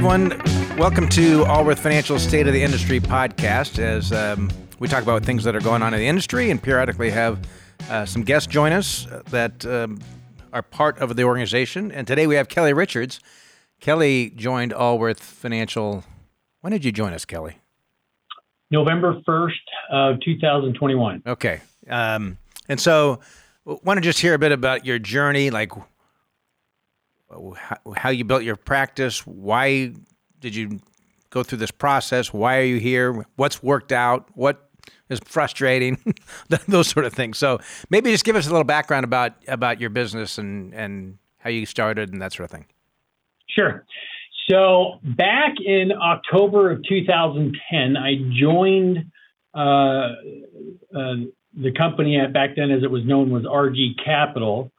everyone. Welcome to Allworth Financial State of the Industry podcast. As um, we talk about things that are going on in the industry, and periodically have uh, some guests join us that um, are part of the organization. And today we have Kelly Richards. Kelly joined Allworth Financial. When did you join us, Kelly? November 1st of 2021. Okay. Um, and so, want to just hear a bit about your journey, like how, you built your practice, why did you go through this process, why are you here, what's worked out, what is frustrating, those sort of things. So maybe just give us a little background about about your business and and how you started and that sort of thing. Sure. So back in October of 2010, I joined uh, uh, the company at back then, as it was known, was RG Capital,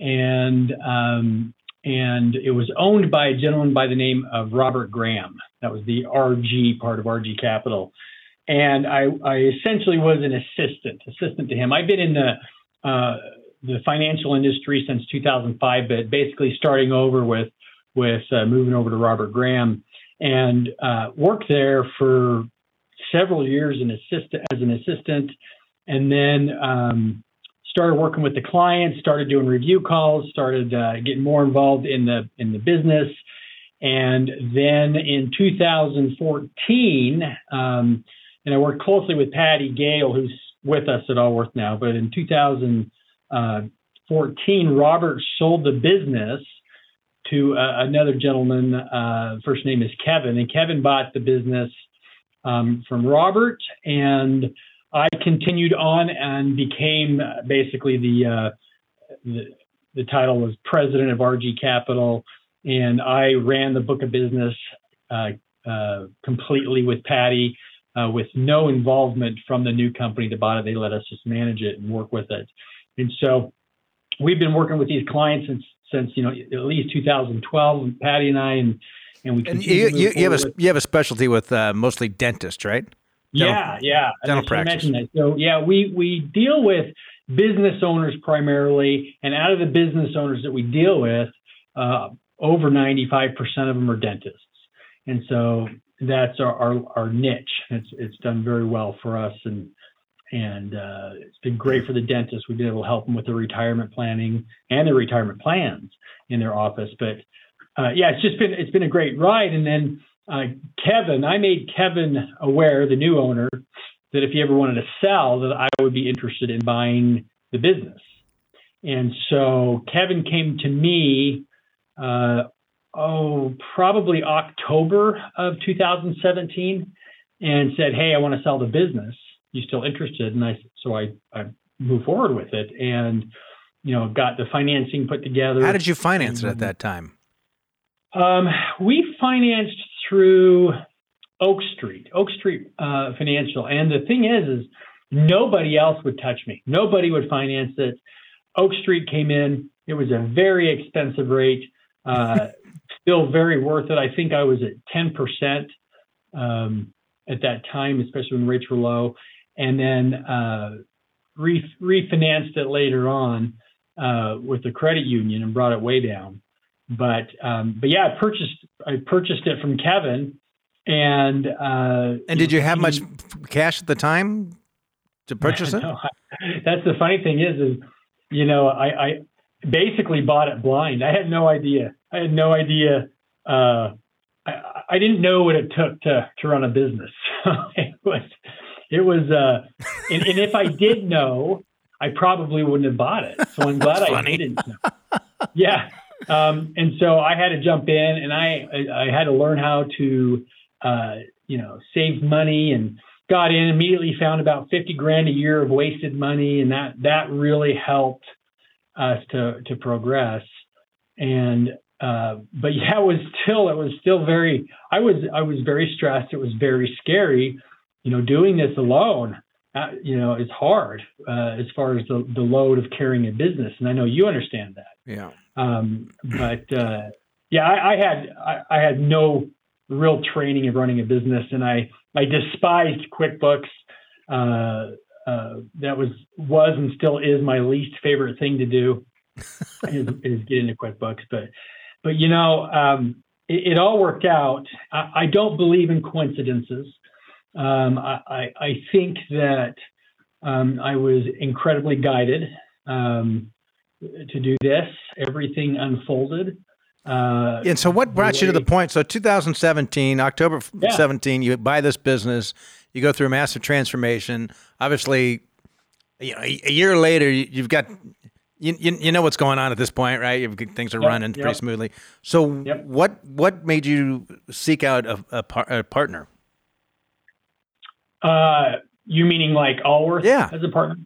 and um, and it was owned by a gentleman by the name of Robert Graham. That was the RG part of RG Capital, and I, I essentially was an assistant, assistant to him. I've been in the uh, the financial industry since 2005, but basically starting over with with uh, moving over to Robert Graham and uh, worked there for several years an assistant, as an assistant, and then um, started working with the clients, started doing review calls, started uh, getting more involved in the in the business, and then in 2014, um, and I worked closely with Patty Gale, who's with us at Allworth now. But in 2014, Robert sold the business to uh, another gentleman. Uh, first name is Kevin, and Kevin bought the business um, from Robert, and I continued on and became basically the, uh, the, the title was president of RG Capital, and I ran the book of business uh, uh, completely with Patty. Uh, with no involvement from the new company that bought it. They let us just manage it and work with it. And so we've been working with these clients since since you know at least 2012. Patty and I and and we and you, you, you, have a you have a specialty with uh, mostly dentists, right? Dental, yeah, yeah. Dental practice. That. So yeah, we we deal with business owners primarily, and out of the business owners that we deal with, uh, over 95% of them are dentists, and so that's our, our, our niche. It's it's done very well for us, and and uh, it's been great for the dentists. We've been able to help them with their retirement planning and their retirement plans in their office. But uh, yeah, it's just been it's been a great ride. And then uh, Kevin, I made Kevin aware, the new owner, that if he ever wanted to sell, that I would be interested in buying the business. And so Kevin came to me, uh, oh, probably October of 2017, and said, "Hey, I want to sell the business." you still interested? And I so I I moved forward with it and you know got the financing put together. How did you finance it at that time? Um, we financed through Oak Street, Oak Street uh, Financial, and the thing is, is nobody else would touch me. Nobody would finance it. Oak Street came in. It was a very expensive rate. Uh, still very worth it. I think I was at ten percent um, at that time, especially when rates were low and then uh, re- refinanced it later on uh, with the credit union and brought it way down. But um, but yeah, I purchased I purchased it from Kevin, and uh, and did you have he, much cash at the time to purchase it? No, that's the funny thing is is you know I, I basically bought it blind. I had no idea. I had no idea. Uh, I, I didn't know what it took to to run a business. it was it was, uh, and, and if I did know, I probably wouldn't have bought it. So I'm glad I didn't know. Yeah. Um, and so I had to jump in and I, I, I had to learn how to, uh, you know, save money and got in immediately found about 50 grand a year of wasted money. And that, that really helped us to, to progress. And, uh, but yeah, it was still, it was still very, I was, I was very stressed. It was very scary you know, doing this alone, uh, you know, is hard uh, as far as the, the load of carrying a business. And I know you understand that. Yeah. Um, but uh, yeah, I, I had I, I, had no real training of running a business, and I I despised QuickBooks. Uh, uh, that was was and still is my least favorite thing to do is, is get into QuickBooks. But but you know, um, it, it all worked out. I, I, don't believe in coincidences. Um, I, I, think that um, I was incredibly guided um, to do this. Everything unfolded. Uh, and so, what brought you to the point? So, 2017, October yeah. 17, you buy this business. You go through a massive transformation. Obviously, you know, a year later, you've got you, you, you know what's going on at this point, right? You've, things are yep, running yep. pretty smoothly. So, yep. what what made you seek out a, a, par- a partner? Uh, you meaning like Allworth yeah. as a partner?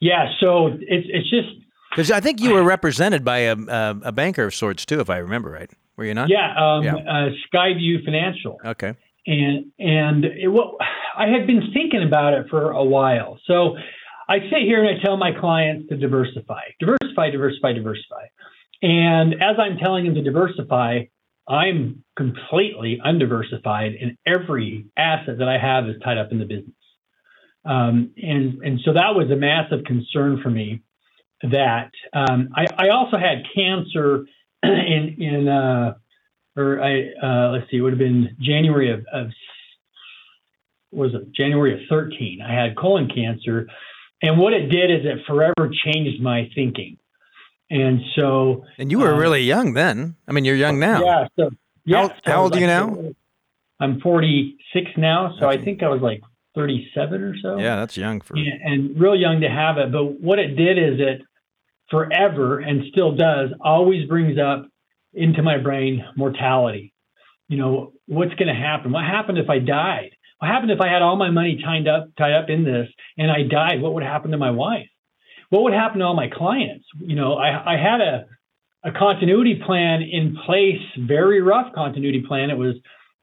Yeah. So it's it's just because I think you were represented by a, a, a banker of sorts too, if I remember right. Were you not? Yeah. Um, yeah. Uh, Skyview Financial. Okay. And and it, well, I had been thinking about it for a while. So I sit here and I tell my clients to diversify, diversify, diversify, diversify. And as I'm telling them to diversify, I'm completely undiversified, and every asset that I have is tied up in the business. Um, and and so that was a massive concern for me. That um, I, I, also had cancer in in uh, or I uh, let's see, it would have been January of, of was it January of 13. I had colon cancer, and what it did is it forever changed my thinking. And so. And you were um, really young then. I mean, you're young now. Yeah. So, yeah. How, so how old are you now? I'm 46 now. So I think I was like 37 or so. Yeah, that's young for. And, and real young to have it. But what it did is it forever and still does always brings up into my brain mortality. You know, what's going to happen? What happened if I died? What happened if I had all my money tied up tied up in this and I died? What would happen to my wife? What would happen to all my clients? You know, I, I had a a continuity plan in place, very rough continuity plan. It was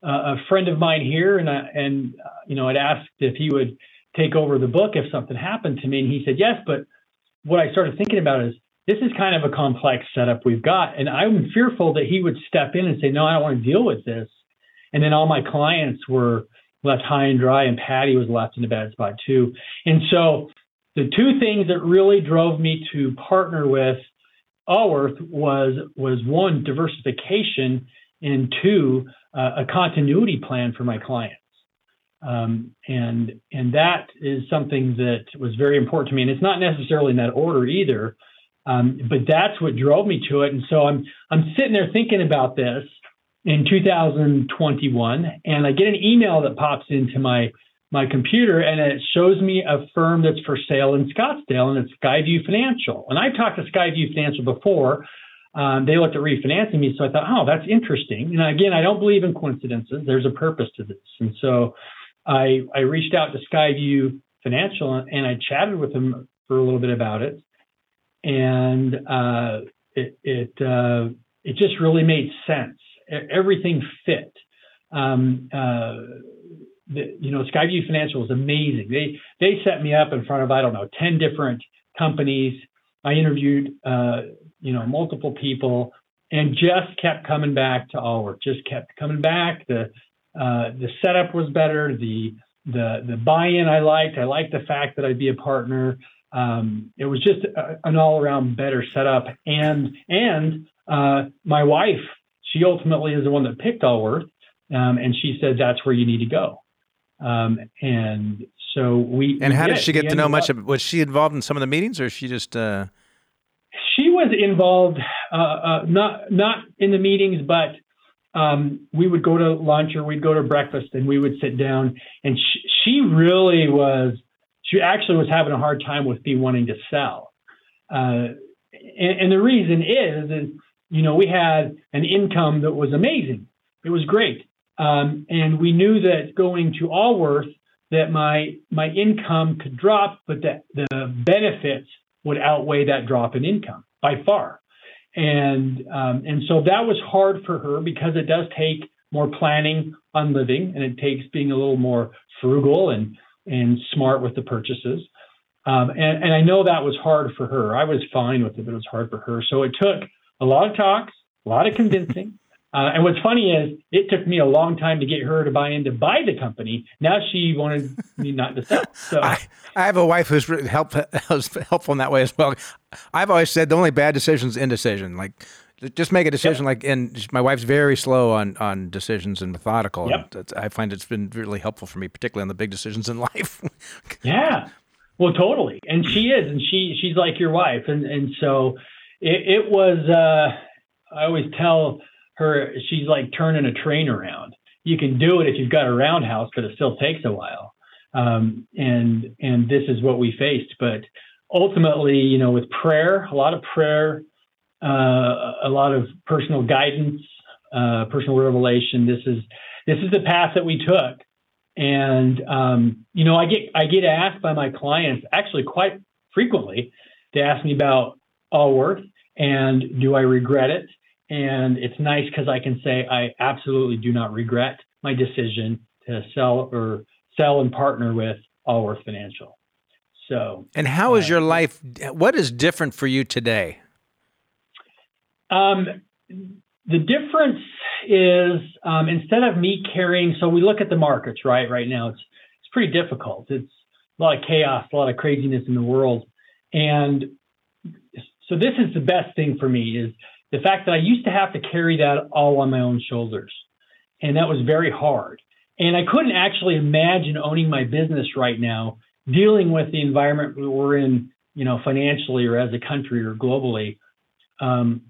a friend of mine here, and I, and uh, you know, I'd asked if he would take over the book if something happened to me, and he said yes. But what I started thinking about is this is kind of a complex setup we've got, and I'm fearful that he would step in and say, no, I don't want to deal with this, and then all my clients were left high and dry, and Patty was left in a bad spot too. And so the two things that really drove me to partner with Allworth was was one diversification, and two uh, a continuity plan for my clients. Um, and and that is something that was very important to me. And it's not necessarily in that order either, um, but that's what drove me to it. And so I'm I'm sitting there thinking about this, in 2021, and I get an email that pops into my my computer, and it shows me a firm that's for sale in Scottsdale, and it's Skyview Financial. And I've talked to Skyview Financial before. Um, they looked at refinancing me, so I thought, oh, that's interesting. And again, I don't believe in coincidences. There's a purpose to this, and so I I reached out to Skyview Financial, and I chatted with them for a little bit about it, and uh, it it uh, it just really made sense everything fit. Um, uh, the, you know, Skyview Financial was amazing. They they set me up in front of I don't know ten different companies. I interviewed uh, you know multiple people and just kept coming back to Allworth. Just kept coming back. The uh, the setup was better. The the the buy-in I liked. I liked the fact that I'd be a partner. Um, it was just a, an all-around better setup. And and uh, my wife she ultimately is the one that picked Allworth, um, and she said that's where you need to go. Um, and so we. And how did, did she get to know much? Of, was she involved in some of the meetings, or she just? Uh... She was involved, uh, uh, not not in the meetings, but um, we would go to lunch or we'd go to breakfast, and we would sit down. And she, she really was. She actually was having a hard time with me wanting to sell. Uh, and, and, the reason is, is you know, we had an income that was amazing. It was great. Um, and we knew that going to Allworth, that my my income could drop, but that the benefits would outweigh that drop in income by far. And um, and so that was hard for her because it does take more planning on living, and it takes being a little more frugal and and smart with the purchases. Um, and, and I know that was hard for her. I was fine with it, but it was hard for her. So it took a lot of talks, a lot of convincing. Uh, and what's funny is it took me a long time to get her to buy in to buy the company. Now she wanted me not to sell. So I, I have a wife who's really help, helpful in that way as well. I've always said the only bad decision is indecision. Like just make a decision yep. like and my wife's very slow on on decisions and methodical yep. and i find it's been really helpful for me particularly on the big decisions in life yeah well totally and she is and she she's like your wife and and so it, it was uh i always tell her she's like turning a train around you can do it if you've got a roundhouse but it still takes a while um and and this is what we faced but ultimately you know with prayer a lot of prayer uh, a lot of personal guidance, uh, personal revelation. This is this is the path that we took, and um, you know, I get I get asked by my clients actually quite frequently to ask me about Allworth and do I regret it? And it's nice because I can say I absolutely do not regret my decision to sell or sell and partner with Allworth Financial. So, and how is uh, your life? What is different for you today? Um, the difference is um, instead of me carrying, so we look at the markets, right? Right now, it's it's pretty difficult. It's a lot of chaos, a lot of craziness in the world, and so this is the best thing for me is the fact that I used to have to carry that all on my own shoulders, and that was very hard. And I couldn't actually imagine owning my business right now, dealing with the environment we're in, you know, financially or as a country or globally. Um,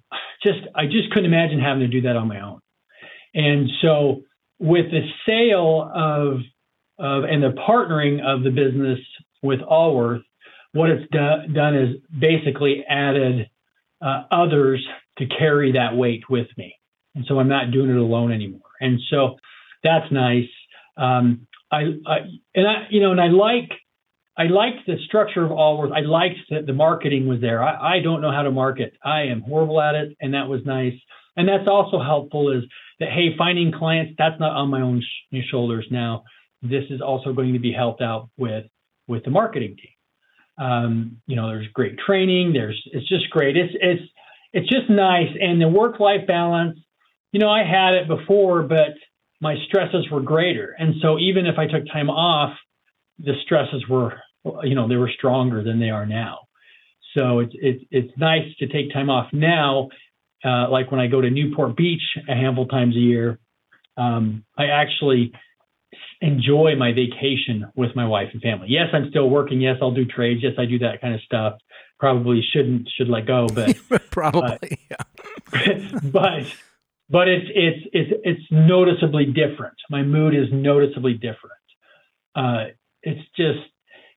just I just couldn't imagine having to do that on my own. And so with the sale of of and the partnering of the business with Allworth, what it's do, done is basically added uh, others to carry that weight with me, and so I'm not doing it alone anymore. And so that's nice. Um, I, I and I you know and I like I liked the structure of Allworth. I liked that the marketing was there. I, I don't know how to market. I am horrible at it, and that was nice. And that's also helpful is that hey, finding clients that's not on my own sh- shoulders now. This is also going to be helped out with with the marketing team. Um, you know, there's great training. There's it's just great. It's it's it's just nice, and the work life balance. You know, I had it before, but my stresses were greater, and so even if I took time off, the stresses were you know, they were stronger than they are now. So it's it's it's nice to take time off now. Uh, like when I go to Newport Beach a handful times a year, um, I actually enjoy my vacation with my wife and family. Yes, I'm still working. Yes, I'll do trades. Yes, I do that kind of stuff. Probably shouldn't should let go, but probably, uh, yeah. but but it's it's it's it's noticeably different. My mood is noticeably different. Uh, it's just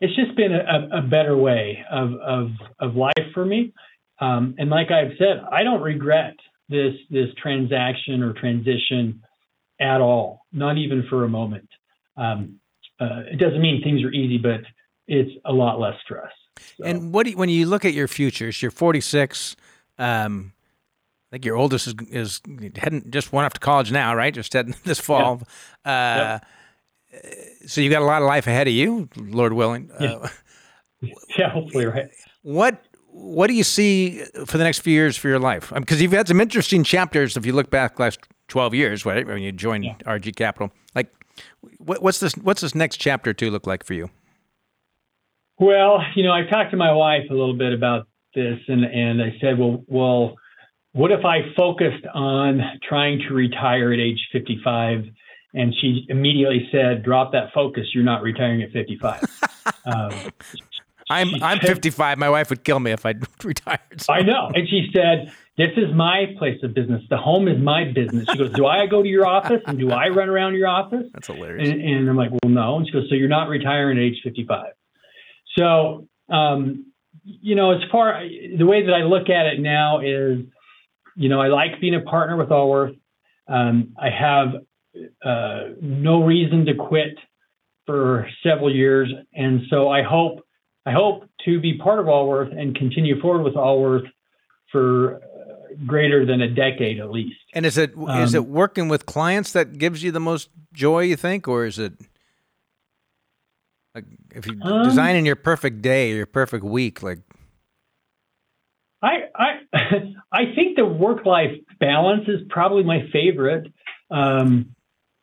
it's just been a, a better way of, of, of life for me. Um, and like I've said, I don't regret this this transaction or transition at all, not even for a moment. Um, uh, it doesn't mean things are easy, but it's a lot less stress. So. And what do you, when you look at your futures, you're 46. Um, I think your oldest is, is heading just went off to college now, right? Just heading this fall. Yeah. Uh, yep so you've got a lot of life ahead of you, Lord willing. Yeah, uh, yeah hopefully, right. What What do you see for the next few years for your life? Because um, you've had some interesting chapters. If you look back last twelve years, right, when you joined yeah. RG Capital, like what, what's this? What's this next chapter to look like for you? Well, you know, I talked to my wife a little bit about this, and and I said, well, well, what if I focused on trying to retire at age fifty five? and she immediately said, "Drop that focus. You're not retiring at 55." um, I'm I'm 55. My wife would kill me if I retired. So. I know, and she said, "This is my place of business. The home is my business." She goes, "Do I go to your office and do I run around your office?" That's hilarious. And, and I'm like, "Well, no." And she goes, "So you're not retiring at age 55?" So, um, you know, as far the way that I look at it now is, you know, I like being a partner with Allworth. Um, I have uh, no reason to quit for several years, and so I hope I hope to be part of Allworth and continue forward with Allworth for uh, greater than a decade at least. And is it um, is it working with clients that gives you the most joy? You think, or is it if you um, designing your perfect day, your perfect week, like? I I I think the work life balance is probably my favorite. Um,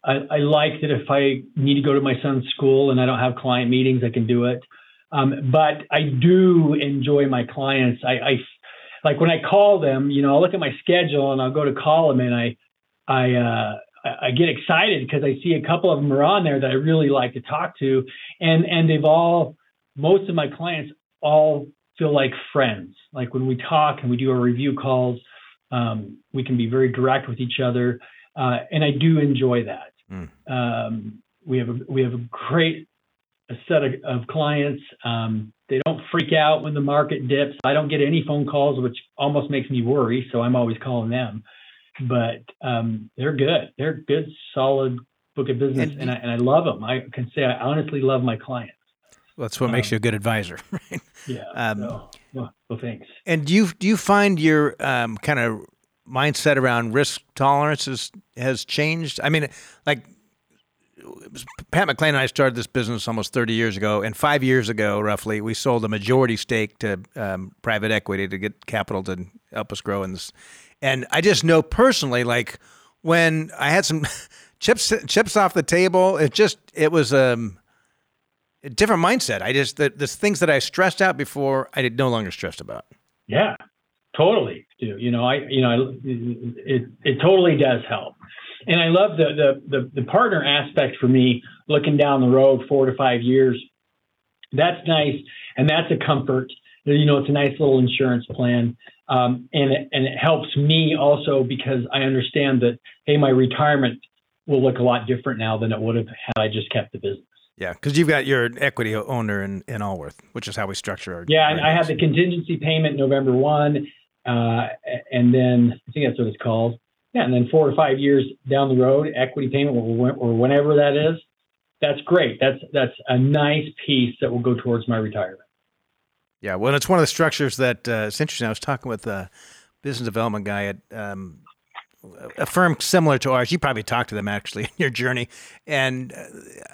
I, I like that if I need to go to my son's school and I don't have client meetings, I can do it. Um, but I do enjoy my clients. I, I, like when I call them, you know, I'll look at my schedule and I'll go to call them and I, I, uh, I get excited because I see a couple of them are on there that I really like to talk to, and and they've all, most of my clients all feel like friends. Like when we talk and we do our review calls, um, we can be very direct with each other, uh, and I do enjoy that. Mm. Um, we have a, we have a great set of, of clients. Um, they don't freak out when the market dips. I don't get any phone calls, which almost makes me worry. So I'm always calling them. But um, they're good. They're good, solid book of business, and, and, I, and I love them. I can say I honestly love my clients. Well, that's what um, makes you a good advisor, right? Yeah. Um, so, well, well, thanks. And do you do you find your um, kind of mindset around risk tolerance has, has changed? I mean, like Pat McClain and I started this business almost 30 years ago, and five years ago, roughly, we sold a majority stake to um, private equity to get capital to help us grow in this. And I just know personally, like when I had some chips chips off the table, it just it was um, a different mindset. I just the, the things that I stressed out before, I did no longer stressed about. Yeah, totally. You know, I you know, it it totally does help and I love the, the, the the partner aspect for me, looking down the road four to five years. That's nice, and that's a comfort. You know, it's a nice little insurance plan, um, and it, and it helps me also because I understand that hey, my retirement will look a lot different now than it would have had I just kept the business. Yeah, because you've got your equity owner in, in Allworth, which is how we structure our. Yeah, and I have the contingency payment November one, uh, and then I think that's what it's called. Yeah, and then four or five years down the road, equity payment or, or whenever that is, that's great. That's that's a nice piece that will go towards my retirement. Yeah, well, it's one of the structures that uh, it's interesting. I was talking with a business development guy at um, a firm similar to ours. You probably talked to them actually in your journey, and uh,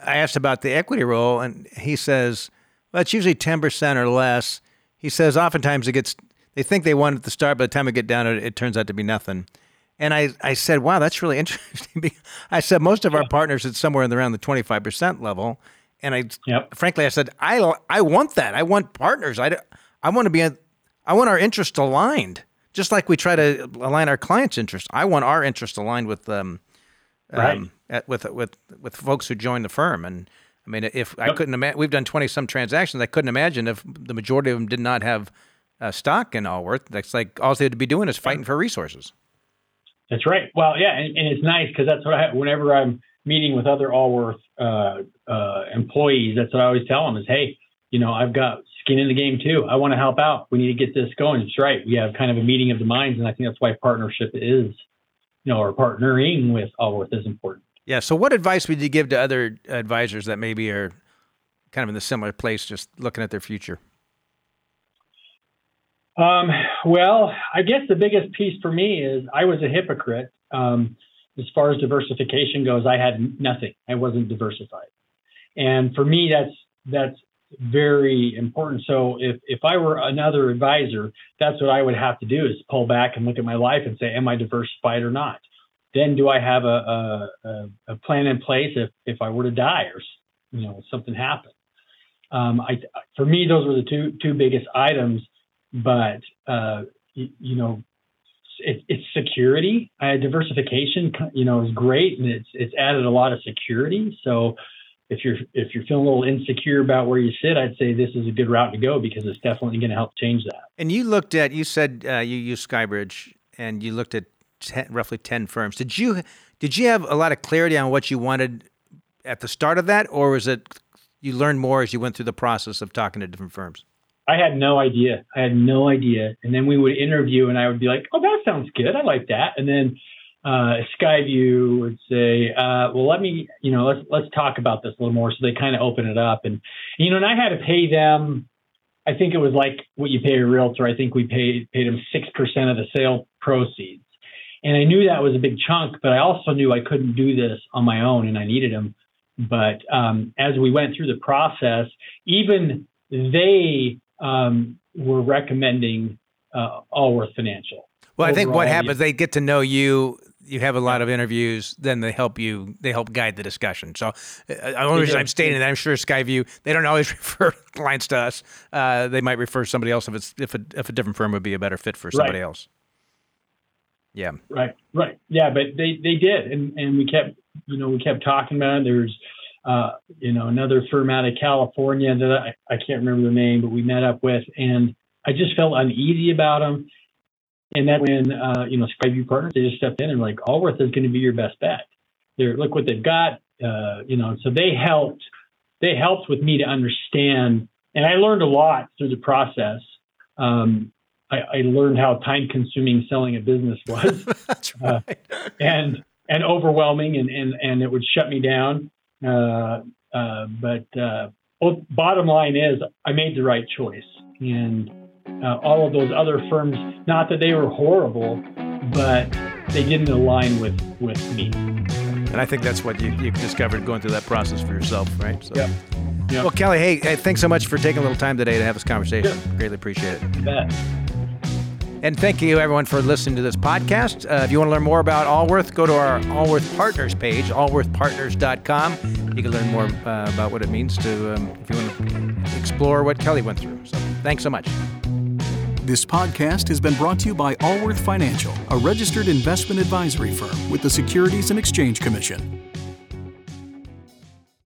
I asked about the equity role, and he says, "Well, it's usually ten percent or less." He says, "Oftentimes it gets." They think they want it at the start, but by the time we get down, it, it turns out to be nothing. And I, I said, wow, that's really interesting. I said, most of our partners, it's somewhere in around the 25% level. And I, yep. frankly, I said, I, I want that. I want partners. I, I want to be, a, I want our interests aligned, just like we try to align our clients' interests. I want our interests aligned with, um, right. um, at, with, with, with folks who join the firm. And I mean, if yep. I couldn't imagine, we've done 20 some transactions. I couldn't imagine if the majority of them did not have uh, stock in Allworth. That's like all they had to be doing is fighting for resources. That's right. Well, yeah, and, and it's nice because that's what I whenever I'm meeting with other Allworth uh, uh, employees, that's what I always tell them is, hey, you know, I've got skin in the game too. I want to help out. We need to get this going. It's right. We have kind of a meeting of the minds, and I think that's why partnership is, you know, or partnering with Allworth is important. Yeah. So, what advice would you give to other advisors that maybe are kind of in the similar place, just looking at their future? Um, well, I guess the biggest piece for me is I was a hypocrite. Um, as far as diversification goes, I had nothing. I wasn't diversified, and for me, that's that's very important. So if if I were another advisor, that's what I would have to do is pull back and look at my life and say, am I diversified or not? Then do I have a a, a plan in place if if I were to die or you know something happened? Um, I for me, those were the two two biggest items but uh, you, you, know, it, it's security. Uh, diversification, you know, is great, and it's it's added a lot of security. So if you're if you're feeling a little insecure about where you sit, I'd say this is a good route to go because it's definitely going to help change that. And you looked at you said uh, you used Skybridge, and you looked at ten, roughly ten firms. Did you did you have a lot of clarity on what you wanted at the start of that, or was it you learned more as you went through the process of talking to different firms? I had no idea. I had no idea. And then we would interview, and I would be like, "Oh, that sounds good. I like that." And then uh, Skyview would say, uh, "Well, let me, you know, let's let's talk about this a little more." So they kind of open it up, and you know, and I had to pay them. I think it was like what you pay a realtor. I think we paid paid them six percent of the sale proceeds, and I knew that was a big chunk. But I also knew I couldn't do this on my own, and I needed them. But um, as we went through the process, even they um, we're recommending uh, Allworth Financial. Well, I think what happens, they get to know you. you have a lot of interviews, then they help you. They help guide the discussion. So, uh, the only reason I'm stating that, I'm sure Skyview they don't always refer clients to us. Uh, they might refer somebody else if it's if a if a different firm would be a better fit for somebody Right. else. Yeah. Right, right. Yeah, but they, they did. And, and we kept, you know, we kept talking about it. There's, uh, you know, another firm out of California that I, I can't remember the name, but we met up with. And I just felt uneasy about them. And that when, uh, you know, Skyview Partners, they just stepped in and like, Allworth is going to be your best bet. They're, look what they've got, uh, you know, so they helped, they helped with me to understand. And I learned a lot through the process. Um, I, I learned how time consuming selling a business was That's Uh, and and overwhelming and, and, and it would shut me down. Uh, uh, but uh, well, bottom line is I made the right choice. And uh, all of those other firms, not that they were horrible, but they didn't align with, with me. and I think that's what you, you discovered going through that process for yourself, right? So. Yep. Yep. Well, Kelly, hey, hey, thanks so much for taking a little time today to have this conversation. Sure. Greatly appreciate it. You bet. And thank you, everyone, for listening to this podcast. Uh, if you want to learn more about Allworth, go to our Allworth Partners page, allworthpartners.com. You can learn more uh, about what it means to, um, if you want to explore what Kelly went through. So thanks so much. This podcast has been brought to you by Allworth Financial, a registered investment advisory firm with the Securities and Exchange Commission.